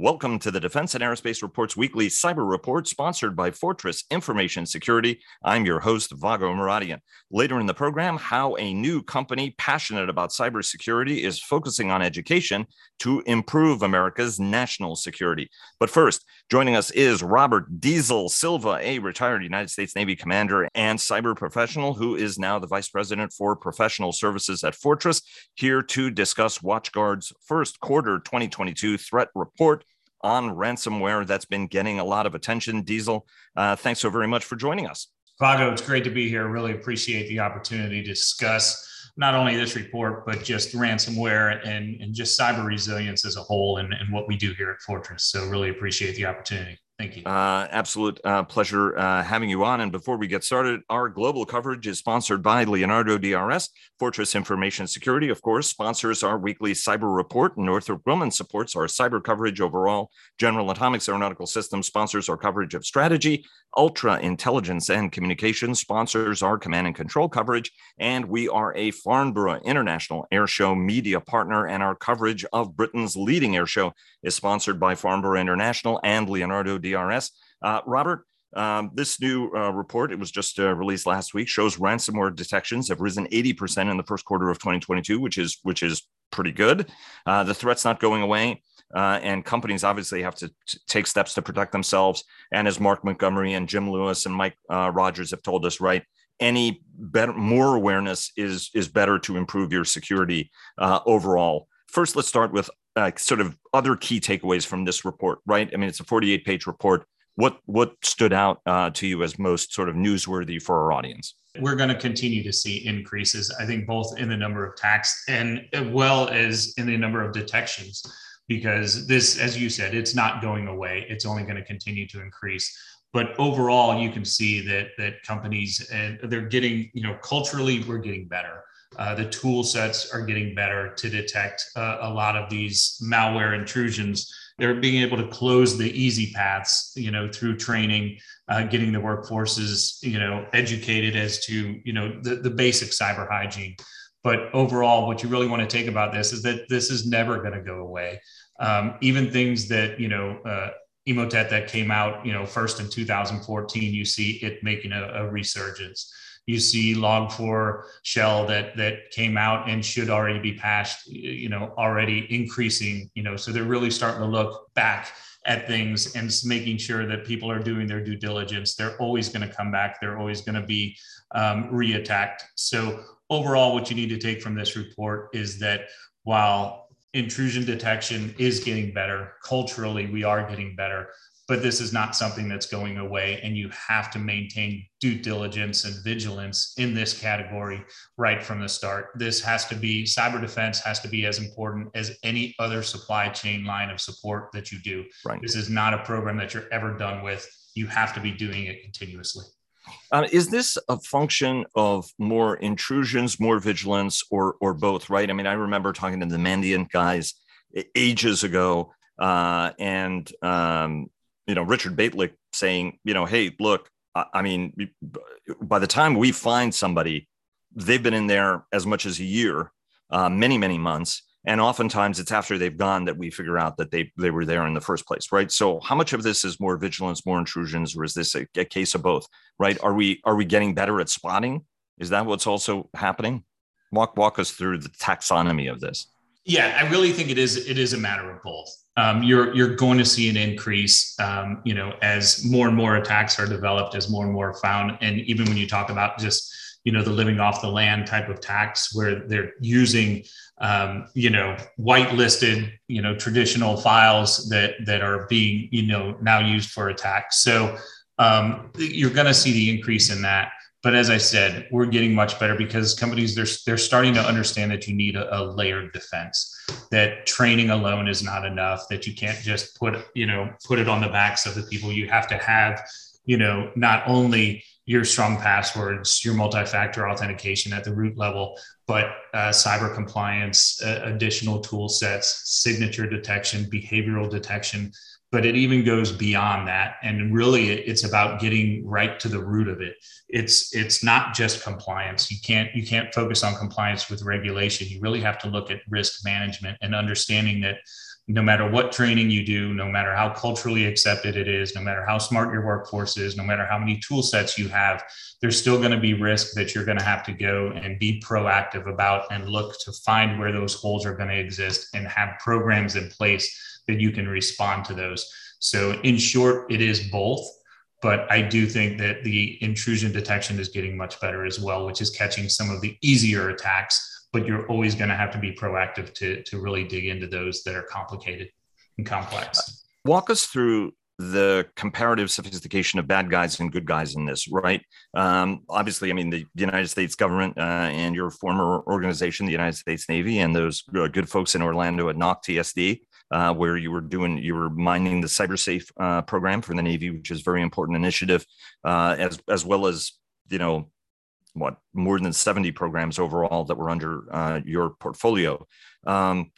Welcome to the Defense and Aerospace Reports weekly cyber report sponsored by Fortress Information Security. I'm your host, Vago Muradian. Later in the program, how a new company passionate about cybersecurity is focusing on education to improve America's national security. But first, joining us is Robert Diesel Silva, a retired United States Navy commander and cyber professional who is now the vice president for professional services at Fortress, here to discuss WatchGuard's first quarter 2022 threat report on ransomware that's been getting a lot of attention. Diesel, uh, thanks so very much for joining us. Vago, it's great to be here. Really appreciate the opportunity to discuss not only this report, but just ransomware and, and just cyber resilience as a whole and, and what we do here at Fortress. So, really appreciate the opportunity. Thank you. Uh, absolute uh, pleasure uh, having you on. And before we get started, our global coverage is sponsored by Leonardo DRS, Fortress Information Security, of course, sponsors our weekly cyber report. Northrop Grumman supports our cyber coverage overall. General Atomics Aeronautical Systems sponsors our coverage of strategy. Ultra Intelligence and Communications sponsors our command and control coverage. And we are a Farnborough International Airshow media partner, and our coverage of Britain's leading airshow is sponsored by Farnborough International and Leonardo DRS. Uh, Robert, um, this new uh, report, it was just uh, released last week, shows ransomware detections have risen 80% in the first quarter of 2022, which is which is pretty good. Uh, the threat's not going away. Uh, and companies obviously have to t- take steps to protect themselves. And as Mark Montgomery and Jim Lewis and Mike uh, Rogers have told us, right, any better, more awareness is is better to improve your security uh, overall. First, let's start with uh, sort of other key takeaways from this report. Right, I mean, it's a 48 page report. What what stood out uh, to you as most sort of newsworthy for our audience? We're going to continue to see increases. I think both in the number of attacks and as well as in the number of detections because this, as you said, it's not going away. It's only going to continue to increase. But overall, you can see that that companies and they're getting, you know, culturally, we're getting better. Uh, the tool sets are getting better to detect uh, a lot of these malware intrusions. They're being able to close the easy paths, you know, through training, uh, getting the workforces, you know, educated as to, you know, the, the basic cyber hygiene. But overall, what you really want to take about this is that this is never going to go away um, even things that you know uh, Emotet that came out you know first in 2014 you see it making a, a resurgence you see log4 shell that that came out and should already be patched you know already increasing you know so they're really starting to look back at things and making sure that people are doing their due diligence they're always going to come back they're always going to be um, re-attacked so overall what you need to take from this report is that while intrusion detection is getting better. Culturally, we are getting better, but this is not something that's going away. And you have to maintain due diligence and vigilance in this category right from the start. This has to be cyber defense has to be as important as any other supply chain line of support that you do. Right. This is not a program that you're ever done with. You have to be doing it continuously. Uh, is this a function of more intrusions, more vigilance, or or both? Right. I mean, I remember talking to the Mandiant guys ages ago, uh, and um, you know Richard Bejtlich saying, you know, hey, look, I, I mean, by the time we find somebody, they've been in there as much as a year, uh, many many months, and oftentimes it's after they've gone that we figure out that they they were there in the first place right? So how much of this is more vigilance more intrusions or is this a, a case of both right? Are we are we getting better at spotting? Is that what's also happening? Walk walk us through the taxonomy of this. Yeah i really think it is it is a matter of both um, you're you're going to see an increase um, you know as more and more attacks are developed as more and more found. And even when you talk about just you know the living off the land type of tax where they're using um, you know whitelisted you know traditional files that that are being you know now used for attacks. So um, you're going to see the increase in that but as i said we're getting much better because companies they're, they're starting to understand that you need a, a layered defense that training alone is not enough that you can't just put you know put it on the backs of the people you have to have you know not only your strong passwords, your multi-factor authentication at the root level, but uh, cyber compliance, uh, additional tool sets, signature detection, behavioral detection. But it even goes beyond that, and really, it's about getting right to the root of it. It's it's not just compliance. You can't you can't focus on compliance with regulation. You really have to look at risk management and understanding that no matter what training you do, no matter how culturally accepted it is, no matter how smart your workforce is, no matter how many tool sets you have, there's still going to be risk that you're going to have to go and be proactive about and look to find where those holes are going to exist and have programs in place that you can respond to those. So, in short, it is both. But I do think that the intrusion detection is getting much better as well, which is catching some of the easier attacks but you're always going to have to be proactive to to really dig into those that are complicated and complex. Walk us through the comparative sophistication of bad guys and good guys in this, right? Um, obviously, I mean, the United States government uh, and your former organization, the United States Navy, and those uh, good folks in Orlando at NAWCTSD, uh, where you were doing, you were mining the CyberSafe uh, program for the Navy, which is a very important initiative, uh, as as well as you know what more than 70 programs overall that were under uh, your portfolio. Um,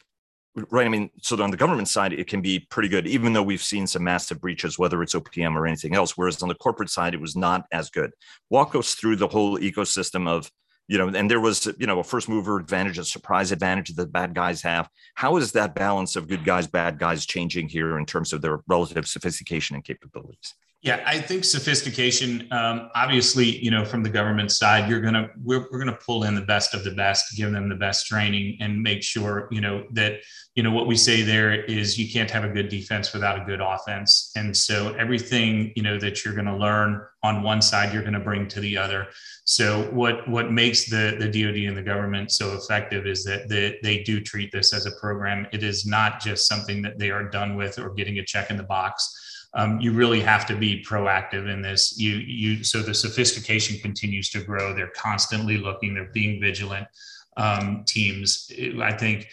right i mean so on the government side it can be pretty good even though we've seen some massive breaches whether it's opm or anything else whereas on the corporate side it was not as good. Walk us through the whole ecosystem of you know and there was you know a first mover advantage a surprise advantage that the bad guys have. How is that balance of good guys bad guys changing here in terms of their relative sophistication and capabilities yeah, I think sophistication. Um, obviously, you know, from the government side, you're gonna we're, we're gonna pull in the best of the best, give them the best training, and make sure you know that you know what we say there is you can't have a good defense without a good offense, and so everything you know that you're gonna learn on one side, you're gonna bring to the other. So what what makes the the DoD and the government so effective is that they, they do treat this as a program. It is not just something that they are done with or getting a check in the box um, you really have to be proactive in this. You you so the sophistication continues to grow. They're constantly looking. They're being vigilant. Um, teams, I think,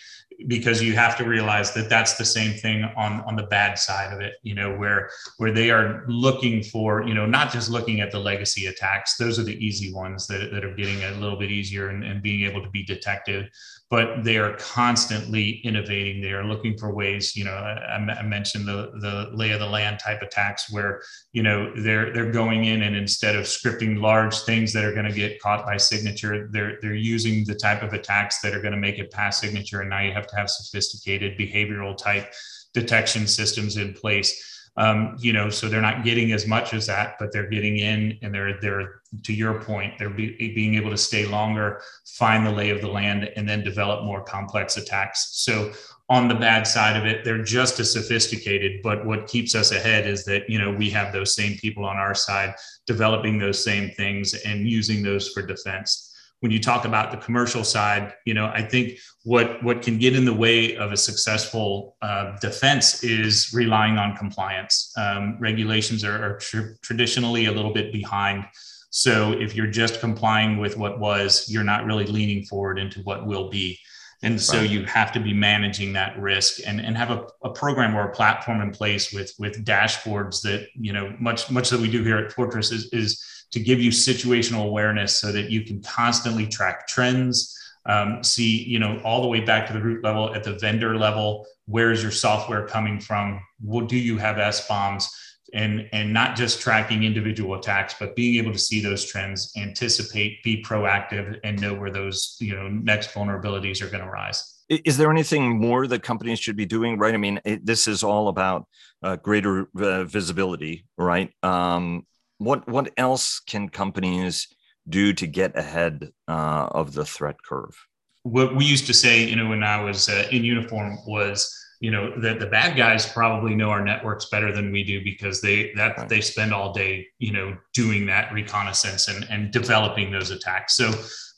because you have to realize that that's the same thing on on the bad side of it. You know, where where they are looking for, you know, not just looking at the legacy attacks. Those are the easy ones that that are getting a little bit easier and, and being able to be detected but they are constantly innovating. They are looking for ways. You know, I, I, mentioned the the lay of the land type attacks where you know they're they're going in and instead of scripting large things that are going to get caught by signature, they're they're using the type of attacks that are going to make it past signature. And now you have to have sophisticated behavioral type detection systems in place um, you know, so they're not getting as much as that, but they're getting in and they're, they're to your point, they're be, being able to stay longer, find the lay of the land, and then develop more complex attacks. So on the bad side of it, they're just as sophisticated, but what keeps us ahead is that, you know, we have those same people on our side developing those same things and using those for defense when you talk about the commercial side, you know, I think what what can get in the way of a successful uh, defense is relying on compliance. Um, regulations are, are tr- traditionally a little bit behind. So if you're just complying with what was, you're not really leaning forward into what will be. And so right. you have to be managing that risk and, and have a, a program or a platform in place with with dashboards that, you know, much much that we do here at Fortress is, is to give you situational awareness so that you can constantly track trends um, see you know all the way back to the root level at the vendor level where is your software coming from? What do you have SBOMs? and and not just tracking individual attacks but being able to see those trends anticipate be proactive and know where those you know next vulnerabilities are going to rise is there anything more that companies should be doing right? I mean it, this is all about uh, greater uh, visibility right? Um, what what else can companies do to get ahead uh, of the threat curve? What we used to say, you know, when I was uh, in uniform was, you know, that the bad guys probably know our networks better than we do because they that right. they spend all day, you know, doing that reconnaissance and and developing those attacks. So,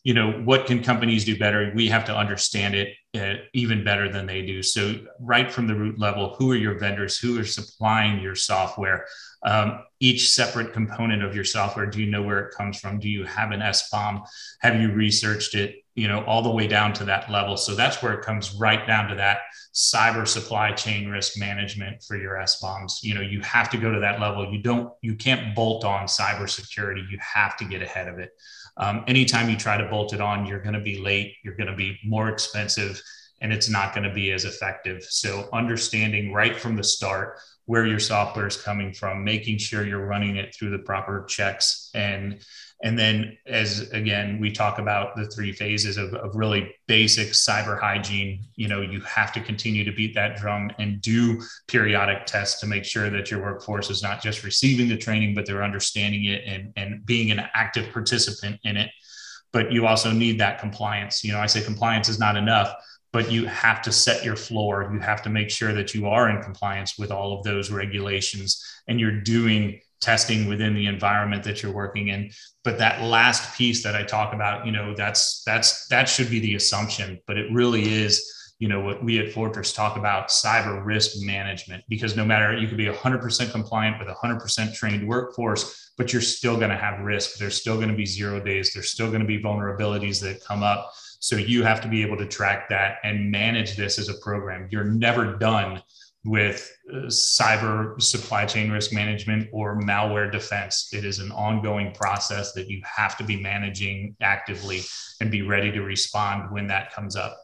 you know, what can companies do better? We have to understand it uh, even better than they do. So, right from the root level, who are your vendors? Who are supplying your software? Um, each separate component of your software do you know where it comes from? Do you have an SBOM have you researched it you know all the way down to that level? So that's where it comes right down to that cyber supply chain risk management for your SBOMs you know you have to go to that level. You don't you can't bolt on cybersecurity you have to get ahead of it. Um, anytime you try to bolt it on you're going to be late you're going to be more expensive and it's not going to be as effective. So, understanding right from the start where your software is coming from, making sure you're running it through the proper checks. And and then as again we talk about the three phases of, of really basic cyber hygiene you know you have to continue to beat that drum and do periodic tests to make sure that your workforce is not just receiving the training but they're understanding it and, and being an active participant in it. But you also need that compliance. You know i say compliance is not enough but you have to set your floor. You have to make sure that you are in compliance with all of those regulations and you're doing testing within the environment that you're working in. But that last piece that i talk about you know that's that's that should be the assumption but it really is you know what we at fortress talk about cyber risk management because no matter you could be 100% compliant with 100% trained workforce but you're still going to have risk. There's still going to be zero days. There's still going to be vulnerabilities that come up so you have to be able to track that and manage this as a program you're never done with uh, cyber supply chain risk management or malware defense. It is an ongoing process that you have to be managing actively and be ready to respond when that comes up.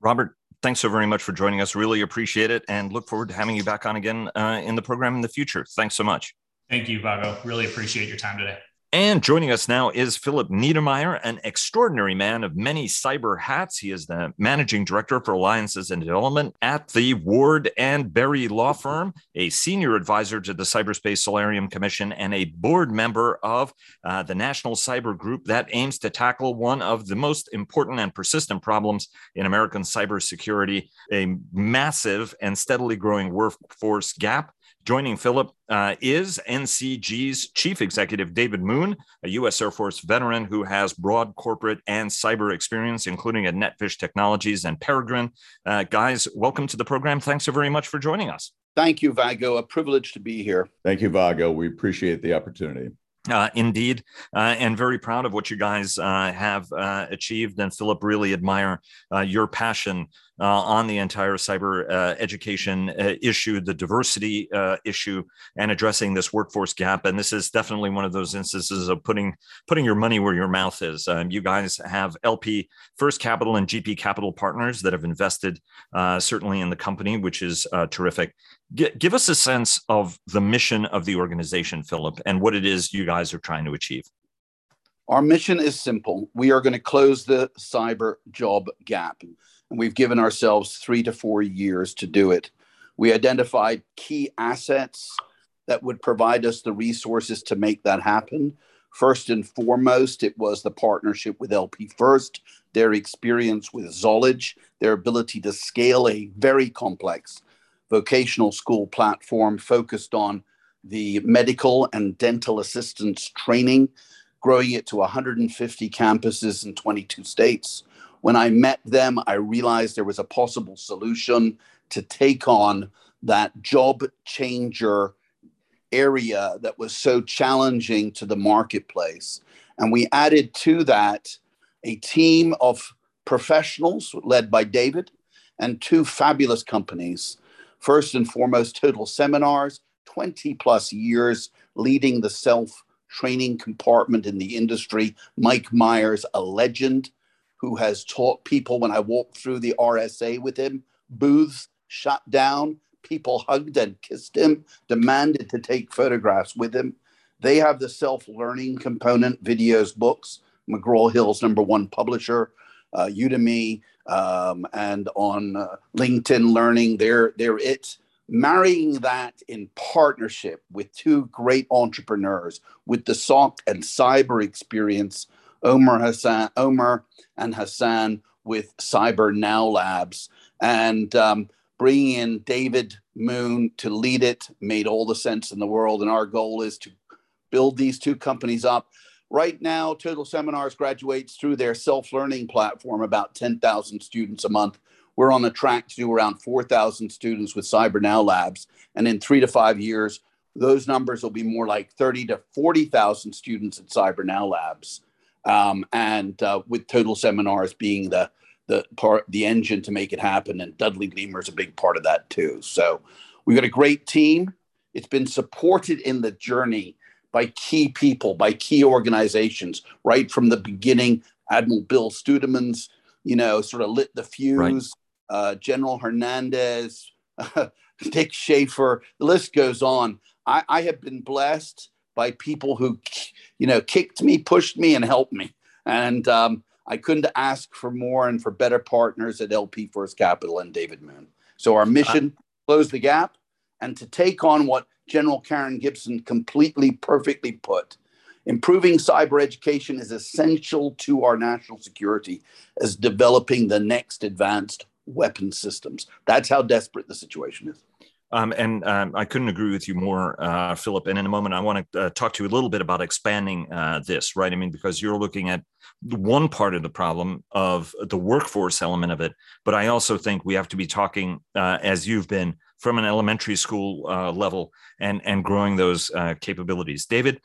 Robert, thanks so very much for joining us. Really appreciate it and look forward to having you back on again uh, in the program in the future. Thanks so much. Thank you, Vago. Really appreciate your time today. And joining us now is Philip Niedermeyer, an extraordinary man of many cyber hats. He is the managing director for alliances and development at the Ward and Berry Law Firm, a senior advisor to the Cyberspace Solarium Commission, and a board member of uh, the National Cyber Group that aims to tackle one of the most important and persistent problems in American cybersecurity a massive and steadily growing workforce gap Joining Philip uh, is NCG's chief executive, David Moon, a U.S. Air Force veteran who has broad corporate and cyber experience, including at Netfish Technologies and Peregrine. Uh, guys, welcome to the program. Thanks so very much for joining us. Thank you, Vago. A privilege to be here. Thank you, Vago. We appreciate the opportunity. Uh, indeed, uh, and very proud of what you guys uh, have uh, achieved. And Philip, really admire uh, your passion on the entire cyber uh, education uh, issue, the diversity uh, issue, and addressing this workforce gap. And this is definitely one of those instances of putting putting your money where your mouth is. Um, you guys have LP First Capital and GP Capital partners that have invested uh, certainly in the company, which is uh, terrific. G- give us a sense of the mission of the organization, Philip, and what it is you guys are trying to achieve. Our mission is simple. We are going to close the cyber job gap we've given ourselves three to four years to do it. We identified key assets that would provide us the resources to make that happen. First and foremost, it was the partnership with LP First, their experience with Zollege, their ability to scale a very complex vocational school platform focused on the medical and dental assistance training, growing it to 150 campuses in 22 states. When I met them, I realized there was a possible solution to take on that job changer area that was so challenging to the marketplace. And we added to that a team of professionals led by David and two fabulous companies. First and foremost, Total Seminars, 20 plus years leading the self training compartment in the industry. Mike Meyers, a legend who has taught people when I walked through the RSA with him, booths shut down, people hugged and kissed him, demanded to take photographs with him. They have the self learning component, videos, books, McGraw Hill's number one publisher, uh, Udemy, um, and on uh, LinkedIn Learning. They're, they're it. Marrying that in partnership with two great entrepreneurs with the SOC and cyber experience Omar Hassan, Omar and Hassan with Cyber Now Labs, and um, bringing in David Moon to lead it made all the sense in the world. And our goal is to build these two companies up. Right now, Total Seminars graduates through their self-learning platform about 10,000 students a month. We're on the track to do around 4,000 students with Cyber Now Labs, and in three to five years, those numbers will be more like 30 to 40,000 students at Cyber Now Labs um, and uh, with Total Seminars being the the part the engine to make it happen, and Dudley Gleamer is a big part of that too. So we've got a great team. It's been supported in the journey by key people, by key organizations, right from the beginning. Admiral Bill Studemans, you know, sort of lit the fuse. Right. uh, General Hernandez, Dick Schaefer, the list goes on. I, I have been blessed by people who, you know, kicked me, pushed me, and helped me. And um, I couldn't ask for more and for better partners at LP First Capital and David Moon. So our mission, close the gap, and to take on what General Karen Gibson completely perfectly put. Improving cyber education is essential to our national security as developing the next advanced weapon systems. That's how desperate the situation is. Um, and um, I couldn't agree with you more, uh, Philip. And in a moment, I want to uh, talk to you a little bit about expanding uh, this, right? I mean, because you're looking at one part of the problem of the workforce element of it, but I also think we have to be talking, uh, as you've been, from an elementary school uh, level and and growing those uh, capabilities. David,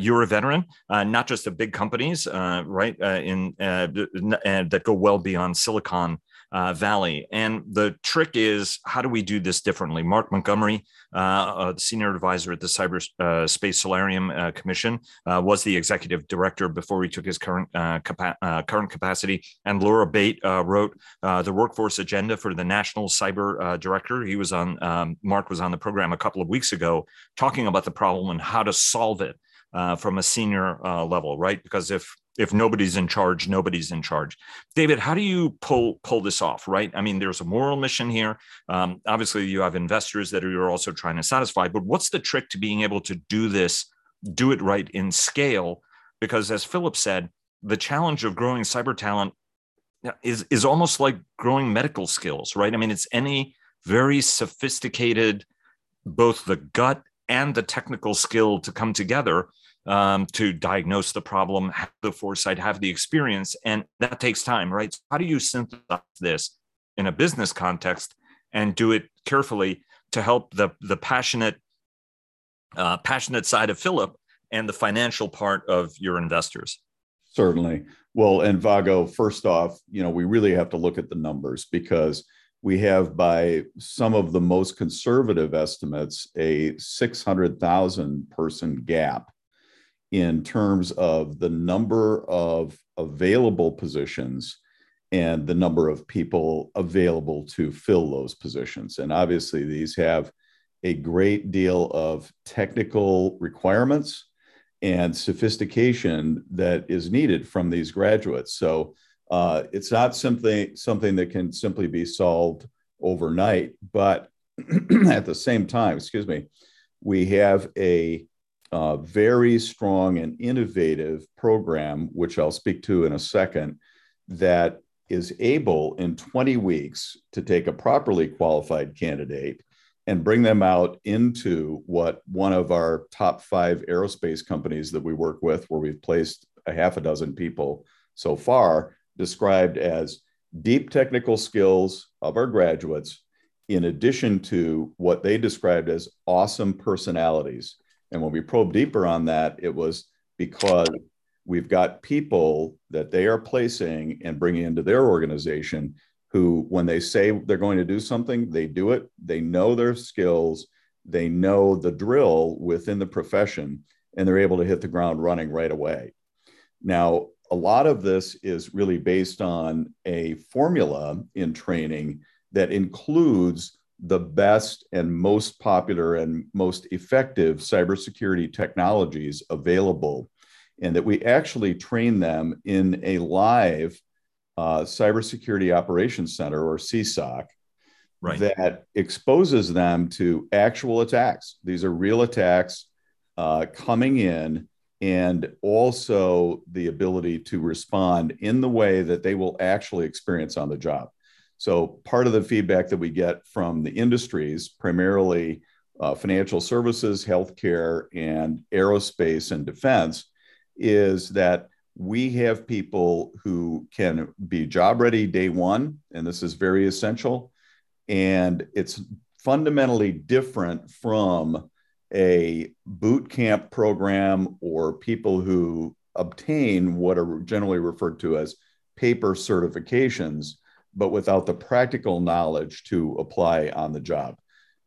you're a veteran, not just of big companies, right? In that go well beyond Silicon uh, Valley. And the trick is, how do we do this differently? Mark Montgomery, uh, uh, senior advisor at the Cyberspace uh, Solarium uh, Commission, uh, was the executive director before he took his current capa- current capacity. And Laura Bate wrote the workforce agenda for the national cyber director. He was on um, Mark was on the program a couple of weeks ago, talking about the problem and how to solve it. from a senior level, right? Because if if nobody's in charge nobody's in charge. David how do you pull pull this off right? I mean there's a moral mission here. Um, obviously you have investors that you're also trying to satisfy but what's the trick to being able to do this do it right in scale? Because as philip said the challenge of growing cyber talent is is almost like growing medical skills right? I mean it's any very sophisticated both the gut and the technical skill to come together um, to diagnose the problem, have the foresight, have the experience, and that takes time, right? So how do you synthesize this in a business context and do it carefully to help the the passionate uh, passionate side of Philip and the financial part of your investors? Certainly. Well, and Vago, first off, you know, we really have to look at the numbers because we have, by some of the most conservative estimates, a 600,000 person gap in terms of the number of available positions and the number of people available to fill those positions. And obviously, these have a great deal of technical requirements and sophistication that is needed from these graduates. So uh, it's not simply something that can simply be solved overnight, but at the same time, excuse me, we have a uh, very strong and innovative program, which I'll speak to in a second, that is able in 20 weeks to take a properly qualified candidate and bring them out into what one of our top five aerospace companies that we work with, where we've placed a half a dozen people so far, described as deep technical skills of our graduates, in addition to what they described as awesome personalities. And when we probe deeper on that, it was because we've got people that they are placing and bringing into their organization who, when they say they're going to do something, they do it. They know their skills, they know the drill within the profession, and they're able to hit the ground running right away. Now, a lot of this is really based on a formula in training that includes the best and most popular and most effective cybersecurity technologies available, and that we actually train them in a live uh, cybersecurity operations center or CSOC right. that exposes them to actual attacks. These are real attacks uh, coming in, and also the ability to respond in the way that they will actually experience on the job. So, part of the feedback that we get from the industries, primarily uh, financial services, healthcare, and aerospace and defense, is that we have people who can be job ready day one, and this is very essential. And it's fundamentally different from a boot camp program or people who obtain what are generally referred to as paper certifications but without the practical knowledge to apply on the job.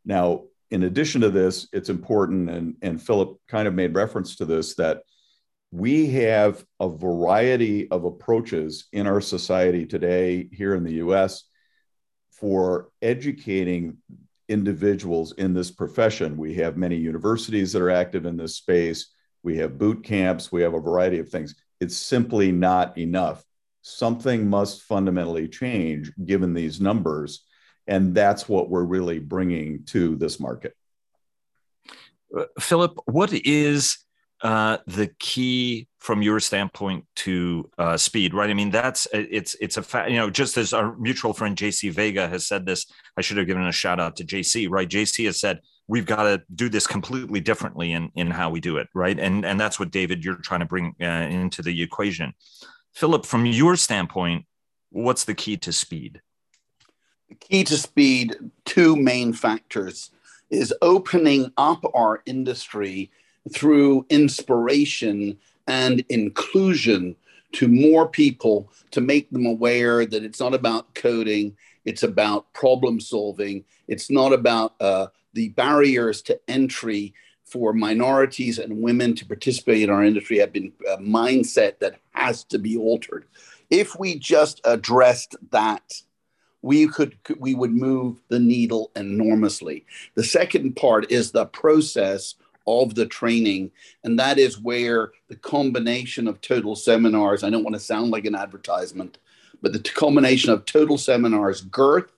Now, in addition to this, it's important, and, and Philip kind of made reference to this, that we have a variety of approaches in our society today here in the US for educating individuals in this profession. We have many universities that are active in this space. We have boot camps. We have a variety of things. It's simply not enough. Something must fundamentally change given these numbers. And that's what we're really bringing to this market. Uh, Philip, what is uh, the key from your standpoint to uh, speed, right? I mean, that's it's it's a fact. You know, just as our mutual friend JC Vega has said this, I should have given a shout out to JC, right? JC has said we've got to do this completely differently in in how we do it, right? And and that's what David you're trying to bring uh, into the equation. Philip, from your standpoint, what's the key to speed? The key to speed, two main factors, is opening up our industry through inspiration and inclusion to more people to make them aware that it's not about coding, it's about problem solving, it's not about uh, the barriers to entry for minorities and women to participate in our industry have been a mindset that has to be altered. If we just addressed that, we could we would move the needle enormously. The second part is the process of the training. And that is where the combination of total seminars, I don't want to sound like an advertisement, but the combination of total seminars, girth,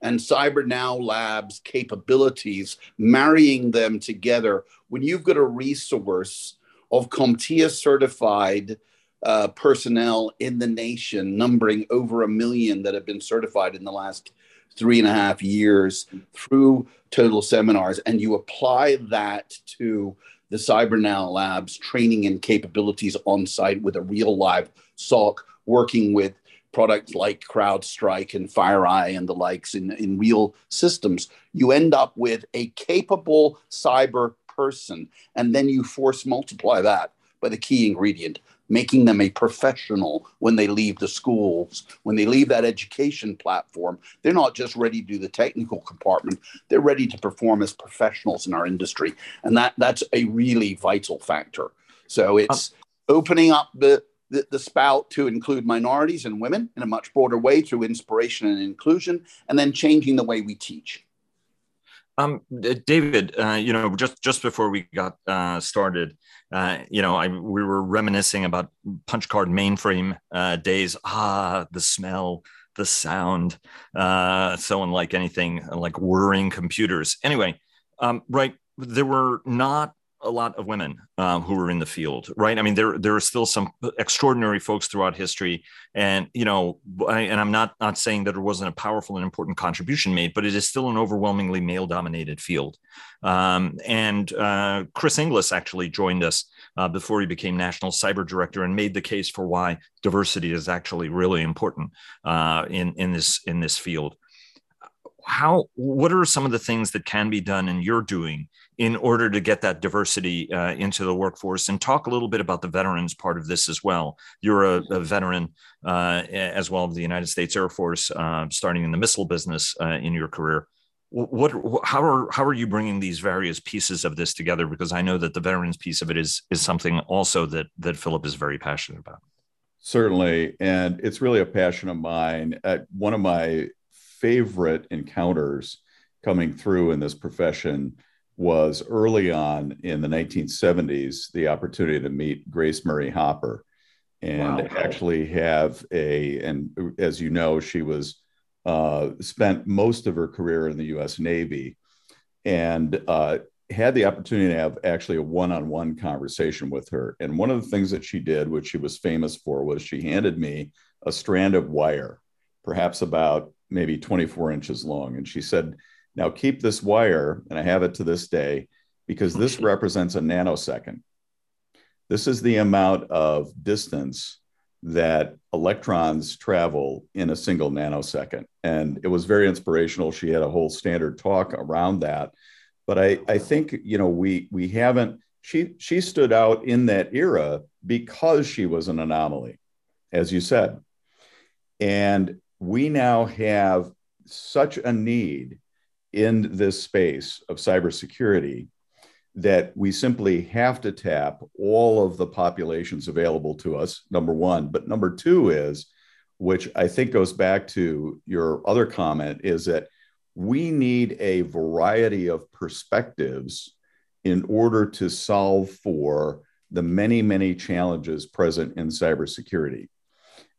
and Cyber Now Labs capabilities, marrying them together, when you've got a resource of CompTIA certified uh, personnel in the nation, numbering over a million that have been certified in the last three and a half years through total seminars, and you apply that to the CyberNow Labs training and capabilities on site with a real live SOC working with products like CrowdStrike and FireEye and the likes in, in real systems, you end up with a capable cyber person. And then you force multiply that by the key ingredient making them a professional when they leave the schools, when they leave that education platform. They're not just ready to do the technical compartment, they're ready to perform as professionals in our industry. And that, that's a really vital factor. So it's opening up the, the, the, spout to include minorities and women in a much broader way through inspiration and inclusion, and then changing the way we teach. Um, David, uh, you know, just just before we got uh, started, uh, you know, I, we were reminiscing about punch card mainframe uh, days. Ah, the smell, the sound, uh, so unlike anything like whirring computers. Anyway, um, right, there were not a lot of women um, who were in the field, right? I mean, there there are still some extraordinary folks throughout history, and you know, I, and I'm not not saying that there wasn't a powerful and important contribution made, but it is still an overwhelmingly male dominated field. Um, and uh, Chris Inglis actually joined us uh, before he became national cyber director and made the case for why diversity is actually really important uh, in in this in this field how what are some of the things that can be done and you're doing in order to get that diversity uh, into the workforce? And talk a little bit about the veterans part of this as well. You're a, a veteran uh, as well of the united states air force uh, starting in the missile business uh, in your career. What how are how are you bringing these various pieces of this together? Because i know that the veterans piece of it is is something also that that philip is very passionate about. Certainly. And it's really a passion of mine. One of my favorite encounters coming through in this profession was early on in the 1970s the opportunity to meet Grace Murray Hopper and wow. actually have a and as you know she was uh, spent most of her career in the U.S. Navy and uh, had the opportunity to have actually a one-on-one conversation with her and one of the things that she did which she was famous for was she handed me a strand of wire perhaps about maybe 24 inches long. And she said, Now keep this wire, and I have it to this day, because this represents a nanosecond. This is the amount of distance that electrons travel in a single nanosecond. And it was very inspirational. She had a whole standard talk around that. But I, I think, you know, we we haven't she she stood out in that era because she was an anomaly, as you said. And we now have such a need in this space of cybersecurity that we simply have to tap all of the populations available to us, number one. But number two is which I think goes back to your other comment, is that we need a variety of perspectives in order to solve for the many, many challenges present in cybersecurity.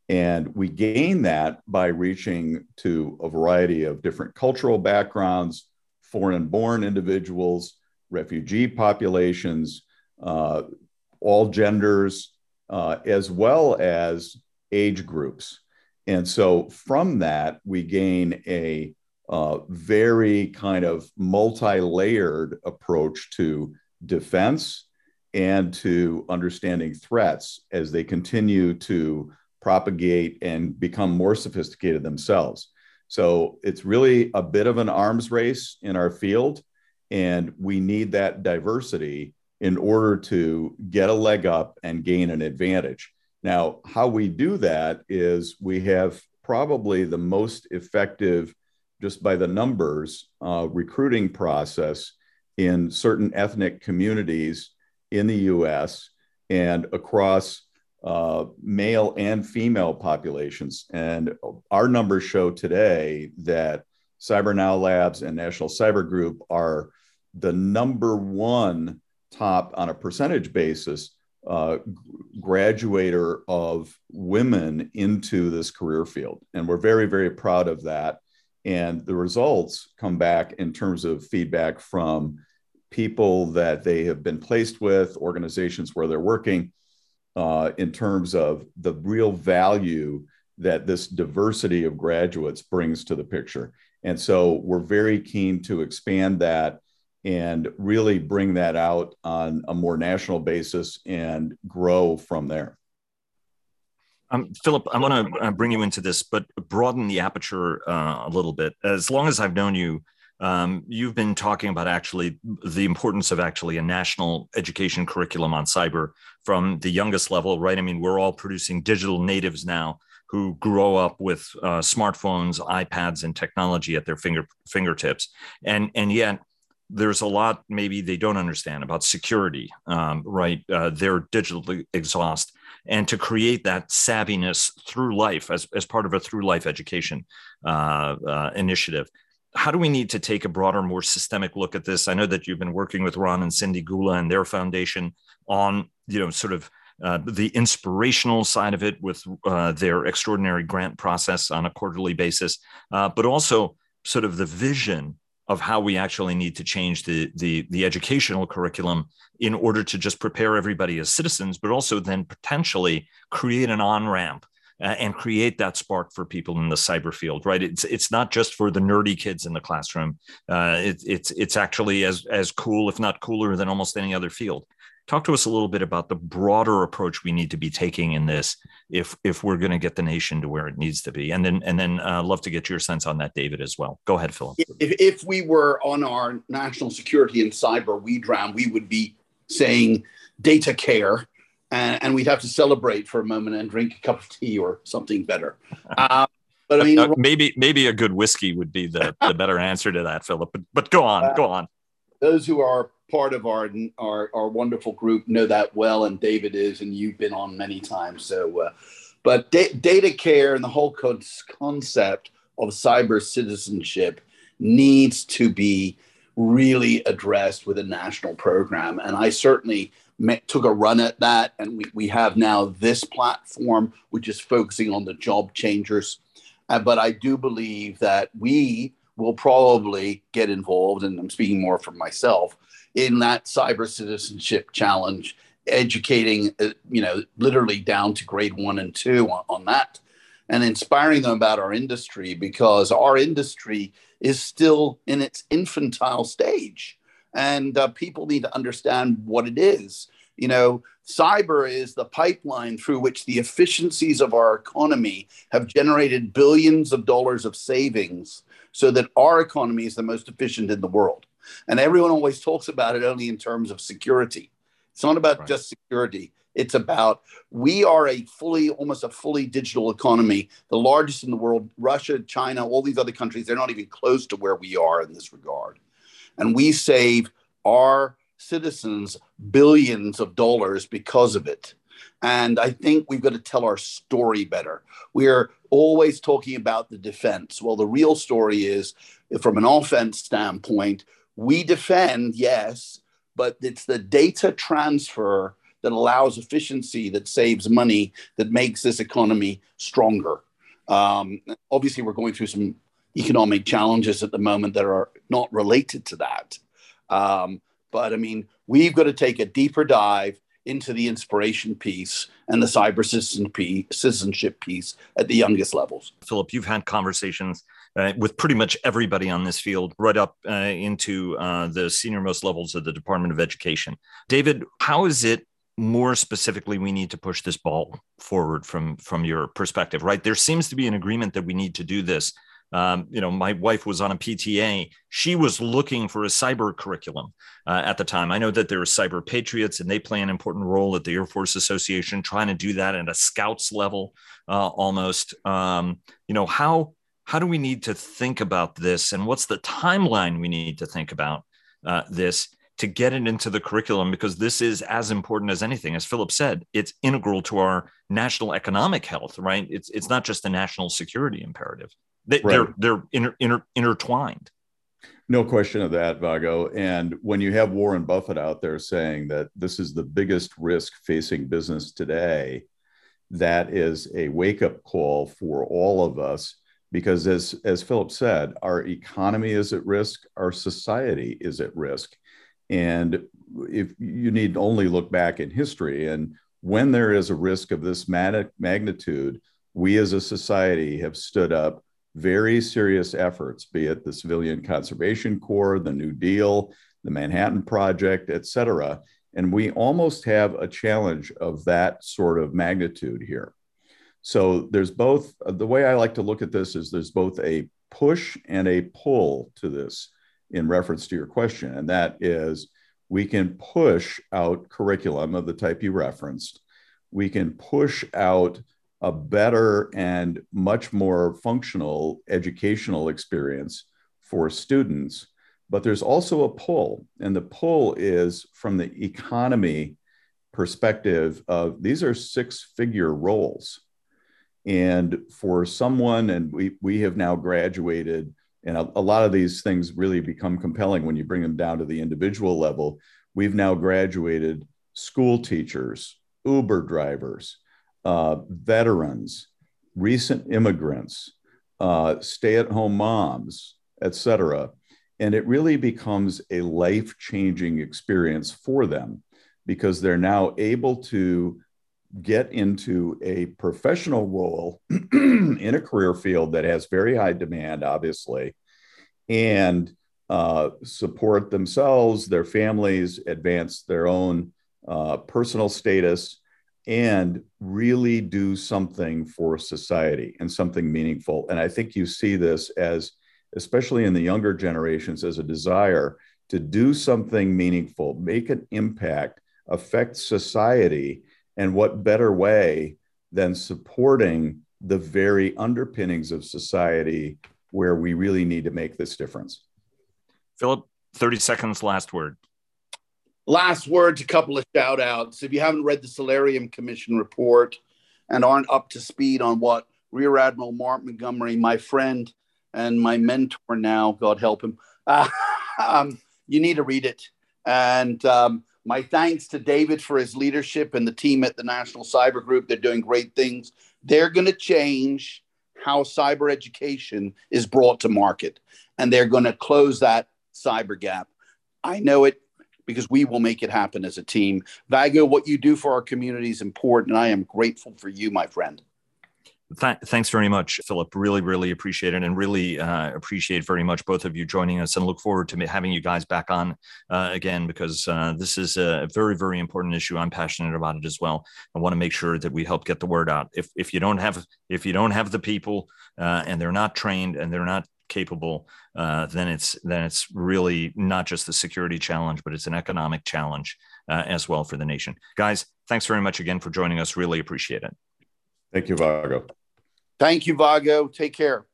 And we gain that by reaching to a variety of different cultural backgrounds, foreign born individuals, refugee populations, uh, all genders, uh, as well as age groups. And so from that, we gain a uh, very kind of multi layered approach to defense and to understanding threats as they continue to propagate and become more sophisticated themselves. So it's really a bit of an arms race in our field, and we need that diversity in order to get a leg up and gain an advantage. Now, how we do that is we have probably the most effective, just by the numbers, uh, recruiting process in certain ethnic communities in the US and across uh, male and female populations. And our numbers show today that CyberNow Labs and National Cyber Group are the number one top on a percentage basis uh, graduator of women into this career field. And we're very, very proud of that. And the results come back in terms of feedback from people that they have been placed with, organizations where they're working, uh, in terms of the real value that this diversity of graduates brings to the picture. And so we're very keen to expand that and really bring that out on a more national basis and grow from there. Um, Philip, I want to uh, bring you into this, but broaden the aperture uh, a little bit. As long as I've known you, um, you've been talking about actually the importance of actually a national education curriculum on cyber from the youngest level, right? I mean, we're all producing digital natives now who grow up with uh, smartphones, iPads, and technology at their finger fingertips, and and yet there's a lot maybe they don't understand about security, um, right? Uh, they're digitally exhaust. And to create that savviness through life as, as part of a through life education uh, uh, initiative. How do we need to take a broader, more systemic look at this? I know that you've been working with Ron and Cindy Gula and their foundation on, you know, sort of uh, the inspirational side of it with uh, their extraordinary grant process on a quarterly basis, uh, but also sort of the vision of how we actually need to change the, the, the educational curriculum in order to just prepare everybody as citizens, but also then potentially create an on ramp uh, and create that spark for people in the cyber field, right? It's it's not just for the nerdy kids in the classroom. Uh, it, it's it's actually as as cool, if not cooler, than almost any other field. Talk to us a little bit about the broader approach we need to be taking in this, if if we're going to get the nation to where it needs to be, and then and then uh, love to get your sense on that, David, as well. Go ahead, Philip. If, if we were on our national security and cyber we drown, we would be saying data care, and, and, we'd have to celebrate for a moment and drink a cup of tea or something better. Uh, but I mean, uh, maybe maybe a good whiskey would be the, the better answer to that, Philip. But but go on, go on. Those who are part of our, our our wonderful group know that well, and David is, and you've been on many times. So, uh, but da- data care and the whole co- concept of cyber citizenship needs to be really addressed with a national program, and I certainly took a run at that, and we we have now this platform which is focusing on the job changers. Uh, but I do believe that we will probably get involved, and I'm speaking more for myself, in that cyber citizenship challenge, educating, uh, you know, literally down to grade one and two on, on that, and inspiring them about our industry because our industry is still in its infantile stage. And uh, people need to understand what it is. You know, cyber is the pipeline through which the efficiencies of our economy have generated billions of dollars of savings so that our economy is the most efficient in the world. And everyone always talks about it only in terms of security. It's not about right. just security. It's about we are a fully, almost a fully digital economy, the largest in the world. Russia, China, all these other countries, they're not even close to where we are in this regard. And we save our citizens billions of dollars because of it. And I think we've got to tell our story better. We're always talking about the defense. Well, the real story is from an offense standpoint, we defend, yes, but it's the data transfer that allows efficiency, that saves money, that makes this economy stronger. Um, obviously, we're going through some economic challenges at the moment that are not related to that. Um, but I mean, we've got to take a deeper dive into the inspiration piece and the cyber citizenship piece at the youngest levels. Philip, you've had conversations uh, with pretty much everybody on this field, right up uh, into uh, the senior most levels of the Department of Education. David, how is it more specifically we need to push this ball forward from from your perspective? Right, there seems to be an agreement that we need to do this um, you know, my wife was on a PTA. She was looking for a cyber curriculum uh, at the time. I know that there are cyber patriots, and they play an important role at the Air Force Association, trying to do that at a scouts level, uh, almost. Um, you know, how how do we need to think about this, and what's the timeline we need to think about uh, this? to get it into the curriculum because this is as important as anything as philip said it's integral to our national economic health right it's it's not just a national security imperative they, right. They're they're inter, inter, intertwined. No question of that, Vago. And when you have Warren Buffett out there saying that this is the biggest risk facing business today, that is a wake up call for all of us. Because as, as Philip said, our economy is at risk, our society is at risk. And if you need only look back in history, and when there is a risk of this magnitude, we as a society have stood up very serious efforts, be it the Civilian Conservation Corps, the New Deal, the Manhattan Project, et cetera. And we almost have a challenge of that sort of magnitude here. So there's both, the way I like to look at this is there's both a push and a pull to this in reference to your question. And that is we can push out curriculum of the type you referenced. We can push out a better and much more functional educational experience for students. But there's also a pull, and the pull is from the economy perspective of these are six figure roles. And for someone, and we, we have now graduated, and a, a lot of these things really become compelling when you bring them down to the individual level. We've now graduated school teachers, Uber drivers, uh, veterans, recent immigrants, uh, stay-at-home moms, etc. And it really becomes a life-changing experience for them because they're now able to get into a professional role in a career field that has very high demand, obviously, and uh, support themselves, their families, advance their own uh, personal status, and really do something for society and something meaningful. And I think you see this as, especially in the younger generations, as a desire to do something meaningful, make an impact, affect society. And what better way than supporting the very underpinnings of society where we really need to make this difference? Philip, 30 seconds, last word last words, a couple of shout outs. If you haven't read the Solarium Commission report and aren't up to speed on what Rear Admiral Mark Montgomery, my friend and my mentor now, God help him, uh, um, you need to read it. And um, my thanks to David for his leadership and the team at the National Cyber Group. They're doing great things. They're going to change how cyber education is brought to market, and they're going to close that cyber gap. I know it because we will make it happen as a team. Vago, what you do for our community is important, and I am grateful for you, my friend. Th- thanks very much, Philip. Really, really appreciate it, and really uh, appreciate very much both of you joining us, and look forward to having you guys back on uh, again because uh, this is a very, very important issue. I'm passionate about it as well. I want to make sure that we help get the word out. If if you don't have if you don't have the people uh, and they're not trained and they're not capable, uh, then it's then it's really not just the security challenge, but it's an economic challenge uh, as well for the nation. Guys, thanks very much again for joining us. Really appreciate it. Thank you, Vago. Thank you, Vago. Take care.